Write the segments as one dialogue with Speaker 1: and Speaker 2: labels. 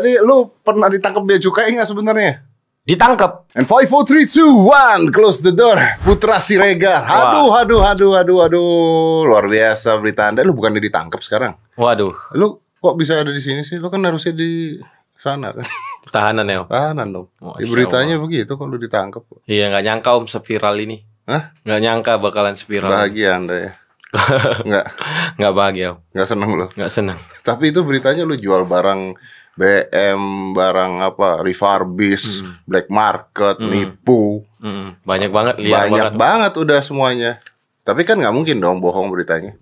Speaker 1: Tadi lu pernah ditangkap bea cukai nggak sebenarnya?
Speaker 2: Ditangkap.
Speaker 1: And 5, 4, 3, 2, 1 Close the door Putra Siregar Aduh, aduh, aduh, aduh, aduh Luar biasa berita anda Lu bukan ditangkap sekarang
Speaker 2: Waduh,
Speaker 1: Lu kok bisa ada di sini sih? Lu kan harusnya di sana kan
Speaker 2: tahanan ya. Om.
Speaker 1: Tahanan dong Di beritanya begitu kok lu ditangkap
Speaker 2: Iya nggak nyangka om seviral ini.
Speaker 1: Hah?
Speaker 2: Nggak nyangka bakalan seviral.
Speaker 1: Bahagia anda ya Nggak,
Speaker 2: Nggak bahagia om.
Speaker 1: nggak seneng lu
Speaker 2: Nggak seneng.
Speaker 1: Tapi itu beritanya lu jual barang BM, barang apa, refurbish, black market, nipu
Speaker 2: Mm, banyak banget liar
Speaker 1: Banyak
Speaker 2: banget.
Speaker 1: banget udah semuanya Tapi kan nggak mungkin dong bohong beritanya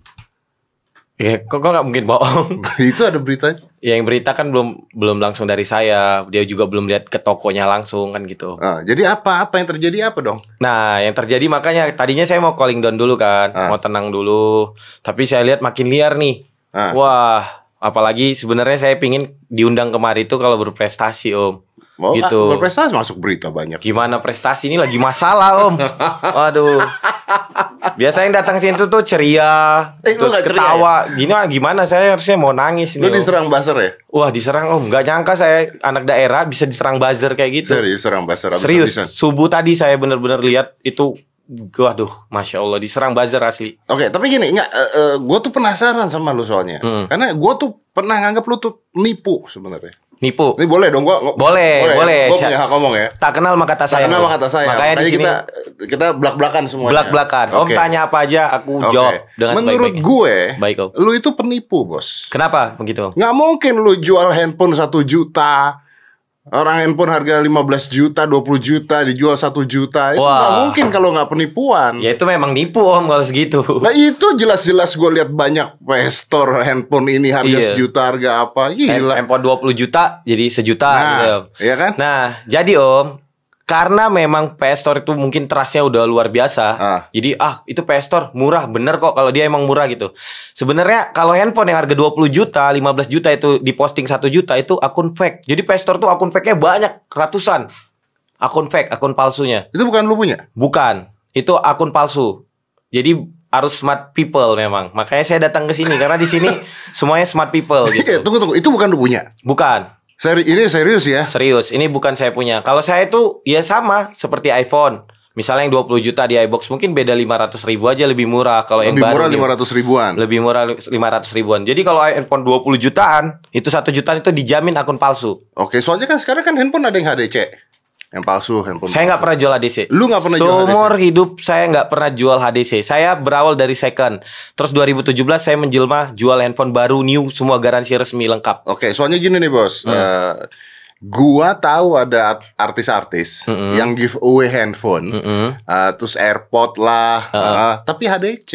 Speaker 2: Iya, kok kok nggak mungkin bohong?
Speaker 1: Itu ada beritanya
Speaker 2: ya yang berita kan belum belum langsung dari saya. Dia juga belum lihat ke tokonya langsung kan gitu.
Speaker 1: Ah, jadi apa apa yang terjadi apa dong?
Speaker 2: Nah, yang terjadi makanya tadinya saya mau calling down dulu kan,
Speaker 1: Ah.
Speaker 2: mau tenang dulu. Tapi saya lihat makin liar nih.
Speaker 1: Ah.
Speaker 2: Wah, apalagi sebenarnya saya pingin diundang kemari itu kalau berprestasi, Om.
Speaker 1: Mau
Speaker 2: Gitu.
Speaker 1: ah, berprestasi masuk berita banyak.
Speaker 2: Gimana prestasi ini lagi masalah, Om. Waduh. Biasa yang datang sini tuh, ceria,
Speaker 1: Eh, lu
Speaker 2: tuh
Speaker 1: nggak ceria
Speaker 2: ketawa. Gimana gimana saya harusnya mau nangis
Speaker 1: Lu
Speaker 2: nih. Om.
Speaker 1: diserang buzzer ya?
Speaker 2: Wah, diserang, Om. Nggak nyangka saya anak daerah bisa diserang buzzer kayak gitu.
Speaker 1: Serius serang buzzer
Speaker 2: Serius,
Speaker 1: habis-habisan.
Speaker 2: subuh tadi saya bener-bener lihat itu Waduh, masya Allah diserang buzzer asli.
Speaker 1: Oke, tapi gini, nggak, eh, eh, gue tuh penasaran sama lu soalnya,
Speaker 2: Hmm.
Speaker 1: karena gue tuh pernah nganggap lu tuh nipu sebenarnya.
Speaker 2: Nipu.
Speaker 1: Ini boleh dong, gue
Speaker 2: Boleh, boleh.
Speaker 1: Gue punya hak ngomong ya.
Speaker 2: Tak kenal maka tak
Speaker 1: Tak
Speaker 2: sayang.
Speaker 1: kenal
Speaker 2: Om.
Speaker 1: maka kata saya.
Speaker 2: Makanya, sini
Speaker 1: kita kita belak-belakan semuanya.
Speaker 2: belak-belakan. Om
Speaker 1: Oke.
Speaker 2: tanya apa aja, aku
Speaker 1: Oke.
Speaker 2: jawab dengan
Speaker 1: Menurut gue,
Speaker 2: Baik, Om.
Speaker 1: lu itu penipu, bos.
Speaker 2: Kenapa begitu? Om?
Speaker 1: Nggak mungkin lu jual handphone satu juta. Orang handphone harga 15 juta, 20 juta dijual satu juta. Itu
Speaker 2: Wah.
Speaker 1: nggak mungkin kalau nggak penipuan.
Speaker 2: Ya itu memang nipu Om kalau segitu.
Speaker 1: Nah itu jelas-jelas gue lihat banyak store handphone ini harga
Speaker 2: Iya.
Speaker 1: sejuta harga apa gila.
Speaker 2: Handphone 20 juta jadi sejuta
Speaker 1: Nah,
Speaker 2: gitu, Om.
Speaker 1: iya kan?
Speaker 2: Nah, jadi Om, karena memang PS Store itu mungkin trustnya udah luar biasa.
Speaker 1: Ah.
Speaker 2: Jadi ah itu PS Store murah bener kok kalau dia emang murah gitu. Sebenarnya kalau handphone yang harga 20 juta, 15 juta itu diposting 1 juta itu akun fake. Jadi PS Store tuh akun fake-nya banyak, ratusan. Akun fake, akun palsunya.
Speaker 1: Itu bukan lu punya.
Speaker 2: Bukan, itu akun palsu. Jadi harus smart people memang. Makanya saya datang ke sini karena di sini semuanya smart people
Speaker 1: Iya,
Speaker 2: gitu.
Speaker 1: tunggu tunggu. Itu bukan lu punya.
Speaker 2: Bukan.
Speaker 1: Seri ini serius ya.
Speaker 2: Serius, ini bukan saya punya. Kalau saya itu ya sama seperti iPhone. Misalnya yang 20 juta di iBox mungkin beda 500 ribu aja lebih murah kalau yang
Speaker 1: Lebih
Speaker 2: baru
Speaker 1: murah
Speaker 2: nih.
Speaker 1: 500 ribuan.
Speaker 2: lebih murah 500 ribuan. Jadi kalau iPhone 20 jutaan itu satu jutaan itu dijamin akun palsu.
Speaker 1: Oke, soalnya kan sekarang kan handphone ada yang HDC. Yang palsu, handphone.
Speaker 2: Saya nggak pernah jual HDC.
Speaker 1: Lu nggak pernah jual
Speaker 2: Seumur hidup saya nggak pernah jual HDC. Saya berawal dari second. Terus 2017 saya menjelma jual handphone baru new semua garansi resmi lengkap.
Speaker 1: Oke, soalnya gini nih bos.
Speaker 2: Hmm.
Speaker 1: Eh, gua tahu ada art- artis-artis
Speaker 2: Mm-mm.
Speaker 1: yang giveaway handphone,
Speaker 2: Mm-mm.
Speaker 1: eh, terus AirPod lah, eh, tapi HDC.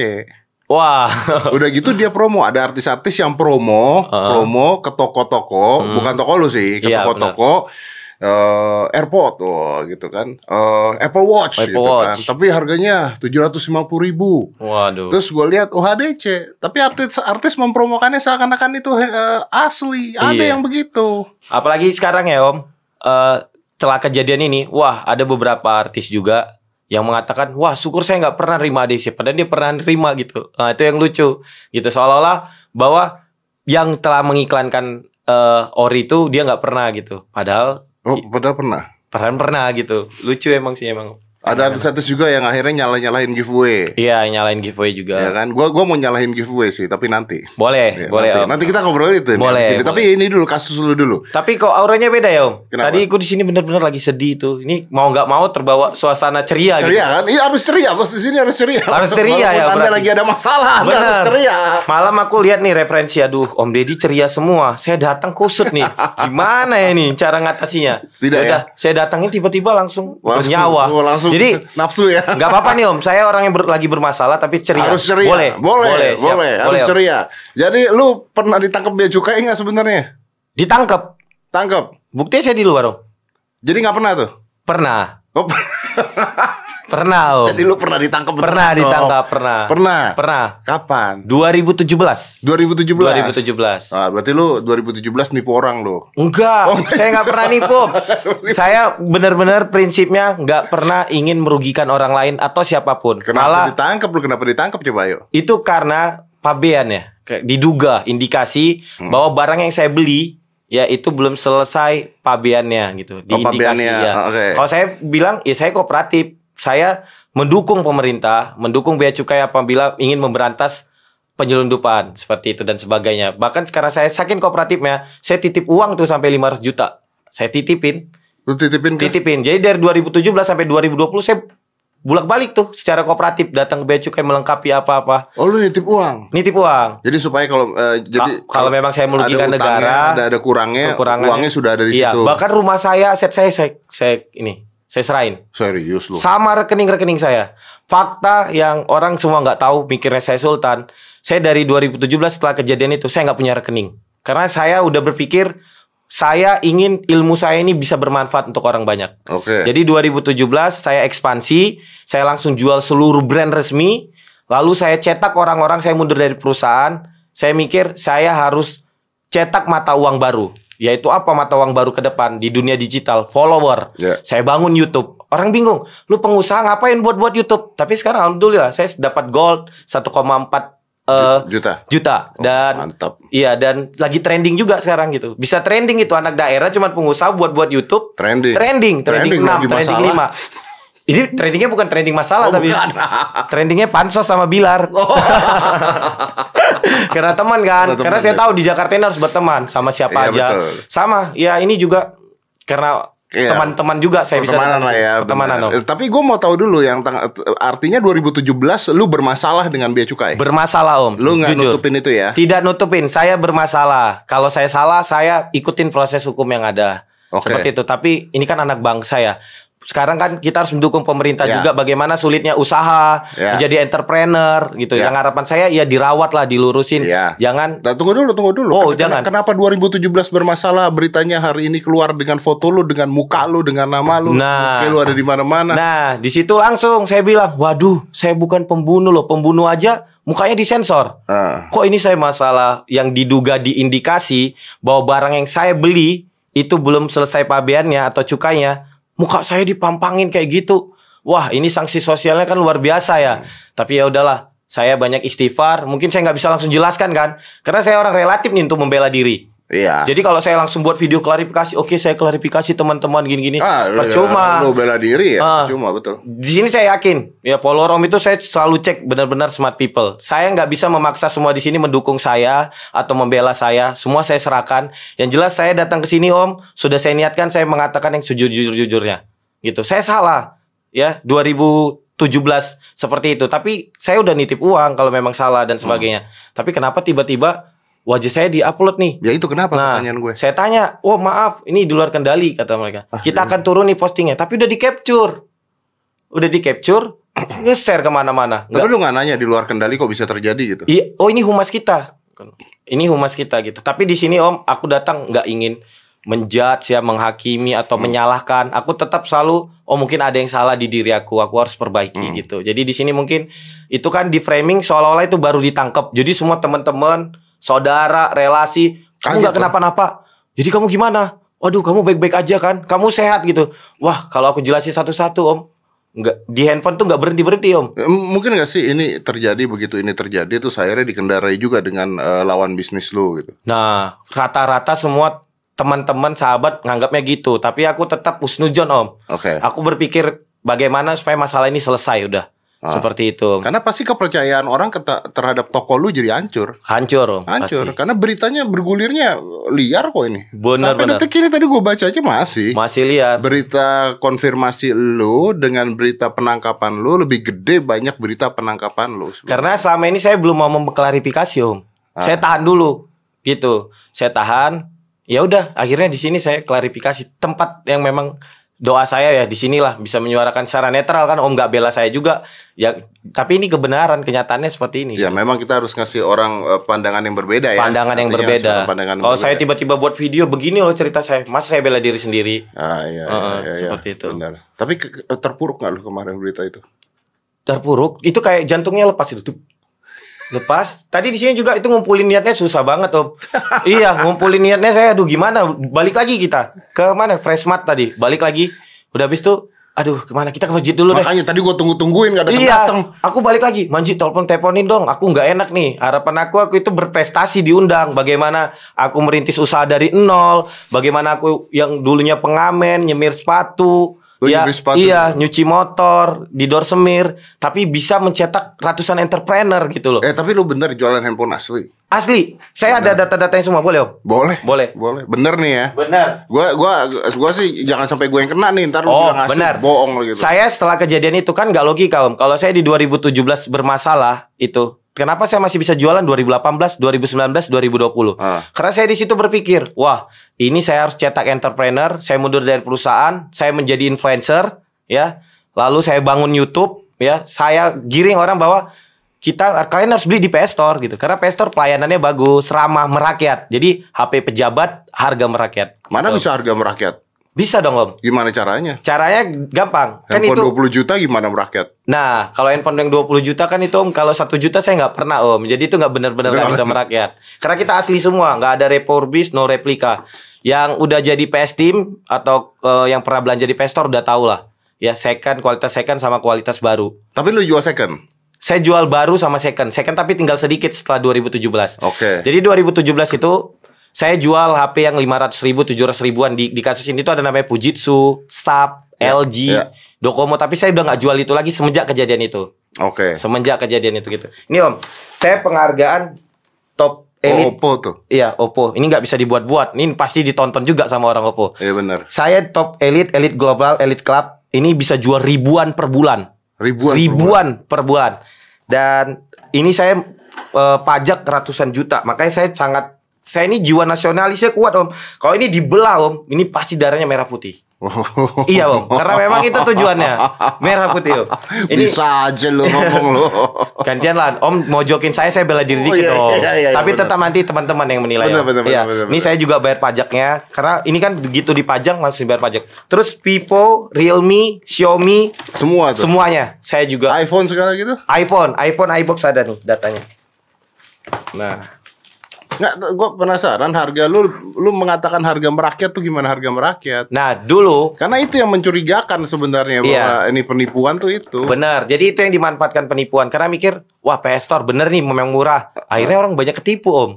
Speaker 2: Wah,
Speaker 1: Udah gitu dia promo. Ada artis-artis yang promo, promo ke toko-toko, bukan toko lu sih, ke
Speaker 2: Hmm. Iya,
Speaker 1: toko-toko. eh AirPod, wah gitu kan, Eh, Apple Watch
Speaker 2: Apple
Speaker 1: gitu kan,
Speaker 2: Watch.
Speaker 1: tapi harganya tujuh ratus ribu.
Speaker 2: waduh.
Speaker 1: Terus gue lihat oh HDC, tapi artis artis mempromokannya seakan-akan itu eh, asli. Ada
Speaker 2: Iya.
Speaker 1: yang begitu.
Speaker 2: Apalagi sekarang ya Om, eh setelah kejadian ini, wah ada beberapa artis juga yang mengatakan, wah syukur saya nggak pernah terima ADC, padahal dia pernah terima gitu. Nah, itu yang lucu, gitu seolah-olah bahwa yang telah mengiklankan eh, ori itu dia nggak pernah gitu, padahal
Speaker 1: Oh, padahal pernah.
Speaker 2: pernah pernah gitu. Lucu emang sih emang.
Speaker 1: Ada artis-artis juga yang akhirnya nyala-nyalahin giveaway.
Speaker 2: Iya nyalain giveaway juga.
Speaker 1: Ya kan? Gua gua mau nyalahin giveaway sih, tapi nanti.
Speaker 2: Boleh,
Speaker 1: Ya,
Speaker 2: boleh
Speaker 1: nanti,
Speaker 2: Om.
Speaker 1: nanti kita ngobrol itu
Speaker 2: Boleh, boleh.
Speaker 1: Tapi ini dulu kasus dulu dulu.
Speaker 2: Tapi kok auranya beda ya Om?
Speaker 1: Kenapa?
Speaker 2: Tadi aku di sini bener-bener lagi sedih tuh. Ini mau nggak mau terbawa suasana ceria, gitu.
Speaker 1: Ceria kan? Iya harus ceria, bos di sini harus ceria.
Speaker 2: Harus ceria ya,
Speaker 1: Anda lagi ada masalah, Anda harus ceria.
Speaker 2: Malam aku lihat nih referensi, aduh Om Deddy ceria semua. Saya datang kusut nih. Gimana ya nih cara ngatasinya?
Speaker 1: Tidak
Speaker 2: Yaudah, saya datangin tiba-tiba langsung,
Speaker 1: Langsung,
Speaker 2: bernyawa.
Speaker 1: oh, langsung
Speaker 2: Jadi
Speaker 1: nafsu ya.
Speaker 2: nggak apa-apa nih Om. Saya orang yang ber- lagi bermasalah tapi ceria.
Speaker 1: Harus ceria.
Speaker 2: Boleh,
Speaker 1: boleh,
Speaker 2: siap.
Speaker 1: boleh, harus
Speaker 2: Om.
Speaker 1: ceria. Jadi lu pernah ditangkap bea cukai nggak sebenarnya?
Speaker 2: Ditangkap.
Speaker 1: Tangkap.
Speaker 2: Buktinya saya di luar Om.
Speaker 1: Jadi nggak pernah tuh.
Speaker 2: Pernah.
Speaker 1: Oh,
Speaker 2: Pernah Om.
Speaker 1: jadi lu pernah ditangkap
Speaker 2: Pernah
Speaker 1: beneran,
Speaker 2: ditangkap, pernah.
Speaker 1: Pernah.
Speaker 2: Pernah.
Speaker 1: Kapan?
Speaker 2: 2017.
Speaker 1: 2017.
Speaker 2: 2017.
Speaker 1: Ah, berarti lu 2017 nipu orang lu.
Speaker 2: Enggak,
Speaker 1: Oh,
Speaker 2: saya nggak pernah nipu. saya benar-benar prinsipnya nggak pernah ingin merugikan orang lain atau siapa pun.
Speaker 1: Kenapa
Speaker 2: Malah
Speaker 1: ditangkap lu? Kenapa ditangkap coba ayo?
Speaker 2: itu karena pabean ya, diduga indikasi
Speaker 1: Hmm.
Speaker 2: bahwa barang yang saya beli ya itu belum selesai pabeannya gitu
Speaker 1: Oh, pabeannya,
Speaker 2: ya.
Speaker 1: oke.
Speaker 2: Kalau saya bilang ya saya kooperatif. Saya mendukung pemerintah, mendukung bea cukai apabila ingin memberantas penyelundupan seperti itu dan sebagainya. Bahkan sekarang saya saking kooperatifnya, saya titip uang tuh sampai 500 juta. Saya titipin,
Speaker 1: Lu titipin ke
Speaker 2: titipin. Jadi dari 2017 sampai 2020 saya bulak-balik tuh secara kooperatif datang ke bea cukai melengkapi apa-apa.
Speaker 1: Oh, lu nitip uang.
Speaker 2: Nitip uang.
Speaker 1: Jadi supaya kalau eh, jadi
Speaker 2: Ka- kalau memang saya merugikan
Speaker 1: ada utangnya,
Speaker 2: negara,
Speaker 1: ada ada kurangnya, uangnya sudah ada di
Speaker 2: iya,
Speaker 1: situ.
Speaker 2: bahkan rumah saya, aset saya, saya, saya ini, saya serahin.
Speaker 1: Serius lu.
Speaker 2: Sama rekening-rekening saya. Fakta yang orang semua nggak tahu, mikirnya saya sultan. Saya dari 2017 setelah kejadian itu, saya nggak punya rekening. Karena saya udah berpikir, saya ingin ilmu saya ini bisa bermanfaat untuk orang banyak.
Speaker 1: Oke.
Speaker 2: Jadi 2017 saya ekspansi, saya langsung jual seluruh brand resmi, lalu saya cetak orang-orang, saya mundur dari perusahaan. Saya mikir saya harus cetak mata uang baru. Yaitu apa mata uang baru ke depan di dunia digital, follower.
Speaker 1: Ya.
Speaker 2: Saya bangun YouTube. Orang bingung, lu pengusaha ngapain buat-buat YouTube? Tapi sekarang alhamdulillah saya dapat gold 1,4 eh,
Speaker 1: juta.
Speaker 2: juta dan
Speaker 1: Mantap.
Speaker 2: Iya dan lagi trending juga sekarang gitu. Bisa trending itu anak daerah cuma pengusaha buat-buat YouTube.
Speaker 1: Trending.
Speaker 2: Trending, trending,
Speaker 1: Trending
Speaker 2: 6,
Speaker 1: lagi
Speaker 2: trending
Speaker 1: masalah.
Speaker 2: 5. Ini trendingnya bukan trending masalah
Speaker 1: Oh,
Speaker 2: tapi
Speaker 1: bukan.
Speaker 2: trendingnya pansos sama Bilar. Karena teman kan.
Speaker 1: Karena teman,
Speaker 2: Karena saya
Speaker 1: ya.
Speaker 2: tahu di Jakarta ini harus berteman sama siapa
Speaker 1: Iya,
Speaker 2: aja.
Speaker 1: betul.
Speaker 2: Sama. Ya ini juga karena
Speaker 1: Iya.
Speaker 2: teman-teman juga saya bisa
Speaker 1: lah ya.
Speaker 2: Pertemanan.
Speaker 1: Eh, Tapi gue mau tahu dulu yang artinya 2017 lu bermasalah dengan bea cukai.
Speaker 2: Bermasalah Om.
Speaker 1: Lu nggak nutupin itu ya?
Speaker 2: Tidak nutupin, saya bermasalah. Kalau saya salah, saya ikutin proses hukum yang ada.
Speaker 1: Oke.
Speaker 2: Seperti itu. Tapi ini kan anak bangsa ya. Sekarang kan kita harus mendukung pemerintah
Speaker 1: Ya.
Speaker 2: juga bagaimana sulitnya usaha,
Speaker 1: Ya.
Speaker 2: menjadi entrepreneur gitu.
Speaker 1: Ya.
Speaker 2: Yang harapan saya ya dirawat lah, dilurusin.
Speaker 1: Ya.
Speaker 2: Jangan
Speaker 1: Nah, tunggu dulu, tunggu dulu.
Speaker 2: Oh,
Speaker 1: Ken-
Speaker 2: jangan.
Speaker 1: Kenapa 2017 bermasalah? Beritanya hari ini keluar dengan foto lu, dengan muka lu, dengan nama lu.
Speaker 2: Nah.
Speaker 1: Lu ada di mana-mana.
Speaker 2: Nah, di situ langsung saya bilang, "Waduh, saya bukan pembunuh loh. Pembunuh aja mukanya disensor."
Speaker 1: Ah.
Speaker 2: Kok ini saya masalah yang diduga diindikasi bahwa barang yang saya beli itu belum selesai pabeannya atau cukainya, muka saya dipampangin kayak gitu. Wah, ini sanksi sosialnya kan luar biasa ya. Tapi ya udahlah, saya banyak istighfar. Mungkin saya nggak bisa langsung jelaskan kan, karena saya orang relatif nih untuk membela diri.
Speaker 1: Iya.
Speaker 2: Jadi kalau saya langsung buat video klarifikasi, oke saya klarifikasi teman-teman gini-gini,
Speaker 1: ah,
Speaker 2: percuma.
Speaker 1: Lu bela diri ya?
Speaker 2: Ah.
Speaker 1: Cuma betul.
Speaker 2: Di sini saya yakin, ya follower Om itu saya selalu cek benar-benar smart people. Saya nggak bisa memaksa semua di sini mendukung saya atau membela saya. Semua saya serahkan. Yang jelas saya datang ke sini Om, sudah saya niatkan saya mengatakan yang sejujur-jujurnya. Gitu. Saya salah. Ya, 2017 seperti itu. Tapi saya udah nitip uang kalau memang salah dan sebagainya. Tapi kenapa tiba-tiba wajah saya diupload nih?
Speaker 1: Ya itu kenapa
Speaker 2: Nah,
Speaker 1: pertanyaan gue?
Speaker 2: saya tanya, oh maaf, ini di luar kendali kata mereka.
Speaker 1: Ah,
Speaker 2: Kita
Speaker 1: iya.
Speaker 2: akan turun nih postingnya, tapi udah di capture, udah di capture, nge-share ke
Speaker 1: mana-mana.
Speaker 2: Tapi
Speaker 1: lu nggak nanya di luar kendali kok bisa terjadi gitu?
Speaker 2: Iya, oh ini humas kita, ini humas kita gitu. Tapi di sini om, aku datang nggak ingin menjudge ya, menghakimi atau
Speaker 1: Hmm.
Speaker 2: menyalahkan. Aku tetap selalu, oh mungkin ada yang salah di diri aku, aku harus perbaiki
Speaker 1: Hmm.
Speaker 2: gitu. Jadi di sini mungkin itu kan di framing seolah-olah itu baru ditangkap. Jadi semua teman-teman, saudara, relasi, kamu nggak
Speaker 1: tuh.
Speaker 2: kenapa-napa. Jadi kamu gimana? Waduh, kamu baik-baik aja kan? Kamu sehat gitu. Wah, kalau aku jelasin satu-satu om, nggak di handphone tuh nggak berhenti berhenti om.
Speaker 1: Eh, Mungkin gak sih ini terjadi begitu ini terjadi terus akhirnya dikendarai juga dengan eh, lawan bisnis lu gitu.
Speaker 2: Nah, rata-rata semua teman-teman sahabat nganggapnya gitu, tapi aku tetap usnujon om.
Speaker 1: Oke.
Speaker 2: Aku berpikir bagaimana supaya masalah ini selesai udah.
Speaker 1: Ah.
Speaker 2: Seperti itu.
Speaker 1: Karena pasti kepercayaan orang terhadap toko lu jadi hancur.
Speaker 2: Hancur.
Speaker 1: Hancur.
Speaker 2: pasti.
Speaker 1: Karena beritanya bergulirnya liar kok ini.
Speaker 2: Benar,
Speaker 1: Sampai
Speaker 2: benar.
Speaker 1: detik ini tadi gue baca aja masih.
Speaker 2: Masih lihat.
Speaker 1: Berita konfirmasi lu dengan berita penangkapan lu lebih gede banyak berita penangkapan lu.
Speaker 2: Karena selama ini saya belum mau mengklarifikasi om.
Speaker 1: Ah.
Speaker 2: Saya tahan dulu, gitu. Saya tahan. Ya udah, akhirnya di sini saya klarifikasi tempat yang memang doa saya ya di sinilah bisa menyuarakan secara netral kan om nggak bela saya juga ya tapi ini kebenaran kenyataannya seperti ini
Speaker 1: Ya memang kita harus ngasih orang eh, pandangan yang berbeda ya.
Speaker 2: pandangan yang
Speaker 1: Artinya
Speaker 2: berbeda.
Speaker 1: pandangan
Speaker 2: Kalau saya tiba-tiba buat video begini loh cerita saya, masa saya bela diri sendiri?
Speaker 1: Ah iya,
Speaker 2: Heeh,
Speaker 1: iya, iya, iya.
Speaker 2: seperti itu.
Speaker 1: Benar. Tapi terpuruk nggak lu kemarin berita itu?
Speaker 2: Terpuruk, itu kayak jantungnya lepas itu. Tuh. Lepas. Tadi di sini juga itu ngumpulin niatnya susah banget om. iya, ngumpulin niatnya saya, aduh gimana? Balik lagi kita ke mana? Freshmart tadi, balik lagi. Udah habis tuh aduh ke mana kita ke masjid dulu deh.
Speaker 1: Makanya tadi gua tunggu-tungguin gak ada
Speaker 2: Iya,
Speaker 1: datang.
Speaker 2: aku balik lagi. Manji telepon teleponin dong. Aku nggak enak nih. Harapan aku aku itu berprestasi diundang. Bagaimana aku merintis usaha dari nol. Bagaimana aku yang dulunya pengamen, nyemir sepatu.
Speaker 1: Oh,
Speaker 2: ya,
Speaker 1: nyemir sepatu.
Speaker 2: iya, nyuci motor, di door semir, tapi bisa mencetak ratusan entrepreneur gitu loh.
Speaker 1: Eh tapi lu bener jualan handphone asli.
Speaker 2: Asli, saya ada data-datanya semua, boleh om?
Speaker 1: Boleh.
Speaker 2: Boleh.
Speaker 1: Boleh. Bener nih ya.
Speaker 2: Benar.
Speaker 1: Gua gua gua sih jangan sampai gue yang kena nih ntar lu
Speaker 2: Oh
Speaker 1: bilang asli
Speaker 2: benar
Speaker 1: bohong gitu.
Speaker 2: Saya setelah kejadian itu kan nggak logika om Kalau saya di 2017 bermasalah itu Kenapa saya masih bisa jualan 2018, 2019, 2020
Speaker 1: Ah.
Speaker 2: Karena saya di situ berpikir Wah ini saya harus cetak entrepreneur Saya mundur dari perusahaan Saya menjadi influencer ya Lalu saya bangun Youtube ya Saya giring orang bahwa kita kalian harus beli di PS Store gitu karena PS Store pelayanannya bagus ramah merakyat jadi HP pejabat harga merakyat
Speaker 1: Mana
Speaker 2: Gitu.
Speaker 1: bisa harga merakyat?
Speaker 2: Bisa dong om
Speaker 1: Gimana caranya?
Speaker 2: caranya gampang kan
Speaker 1: Handphone
Speaker 2: itu
Speaker 1: 20 juta gimana merakyat?
Speaker 2: Nah, kalau handphone yang 20 juta kan itu om, kalau satu juta saya nggak pernah om. Jadi itu nggak benar-benar nggak bisa merakyat. Karena kita asli semua, nggak ada refurbished, no replika. Yang udah jadi PS Team atau eh, yang pernah belanja di PS Store udah tau lah. Ya second, kualitas second sama kualitas baru.
Speaker 1: Tapi lu jual second.
Speaker 2: Saya jual baru sama second, second tapi tinggal sedikit setelah 2017.
Speaker 1: Oke.
Speaker 2: Jadi 2017 itu saya jual HP yang 500 ribu, 700 ribuan di, di kasus ini tuh ada namanya Fujitsu, SAP,
Speaker 1: Ya,
Speaker 2: LG,
Speaker 1: ya.
Speaker 2: Docomo. Tapi saya udah nggak jual itu lagi semenjak kejadian itu.
Speaker 1: Oke.
Speaker 2: Semenjak kejadian itu gitu. Ini Om, saya penghargaan top
Speaker 1: Oh,
Speaker 2: elite.
Speaker 1: Oppo tuh.
Speaker 2: Iya, Oppo. Ini nggak bisa dibuat-buat. Ini pasti ditonton juga sama orang Oppo.
Speaker 1: Iya bener.
Speaker 2: Saya top elite, elite global, elite club. Ini bisa jual ribuan per bulan.
Speaker 1: Ribuan. per bulan.
Speaker 2: ribuan per bulan. Dan ini saya eh, pajak ratusan juta. Makanya saya sangat saya ini jiwa nasionalisnya kuat Om. Kalau ini dibelah Om, ini pasti darahnya merah putih. Iya Om, karena memang itu tujuannya. Merah putih Om. Ini
Speaker 1: Bisa aja lu ngomong lu.
Speaker 2: Gantian lah, Om mau jokin saya, saya bela diri
Speaker 1: Oh,
Speaker 2: dikit
Speaker 1: iya,
Speaker 2: Om.
Speaker 1: iya, iya,
Speaker 2: Tapi
Speaker 1: benar.
Speaker 2: tetap nanti teman-teman yang menilai.
Speaker 1: Benar,
Speaker 2: Om.
Speaker 1: benar,
Speaker 2: Iya.
Speaker 1: benar, benar,
Speaker 2: Ini
Speaker 1: benar.
Speaker 2: saya juga bayar pajaknya, karena ini kan begitu dipajang langsung bayar pajak. Terus Vivo, Realme, Xiaomi,
Speaker 1: Semua tuh.
Speaker 2: semuanya saya juga.
Speaker 1: iPhone segala gitu.
Speaker 2: iPhone, iPhone, iBox ada nih datanya. Nah,
Speaker 1: Nggak, gue penasaran harga lu lu mengatakan harga merakyat tuh gimana harga merakyat?
Speaker 2: nah dulu
Speaker 1: Karena itu yang mencurigakan sebenarnya bahwa
Speaker 2: Iya.
Speaker 1: ini penipuan tuh itu.
Speaker 2: benar. Jadi itu yang dimanfaatkan penipuan karena mikir, wah PS Store bener nih memang murah. Akhirnya orang banyak ketipu Om.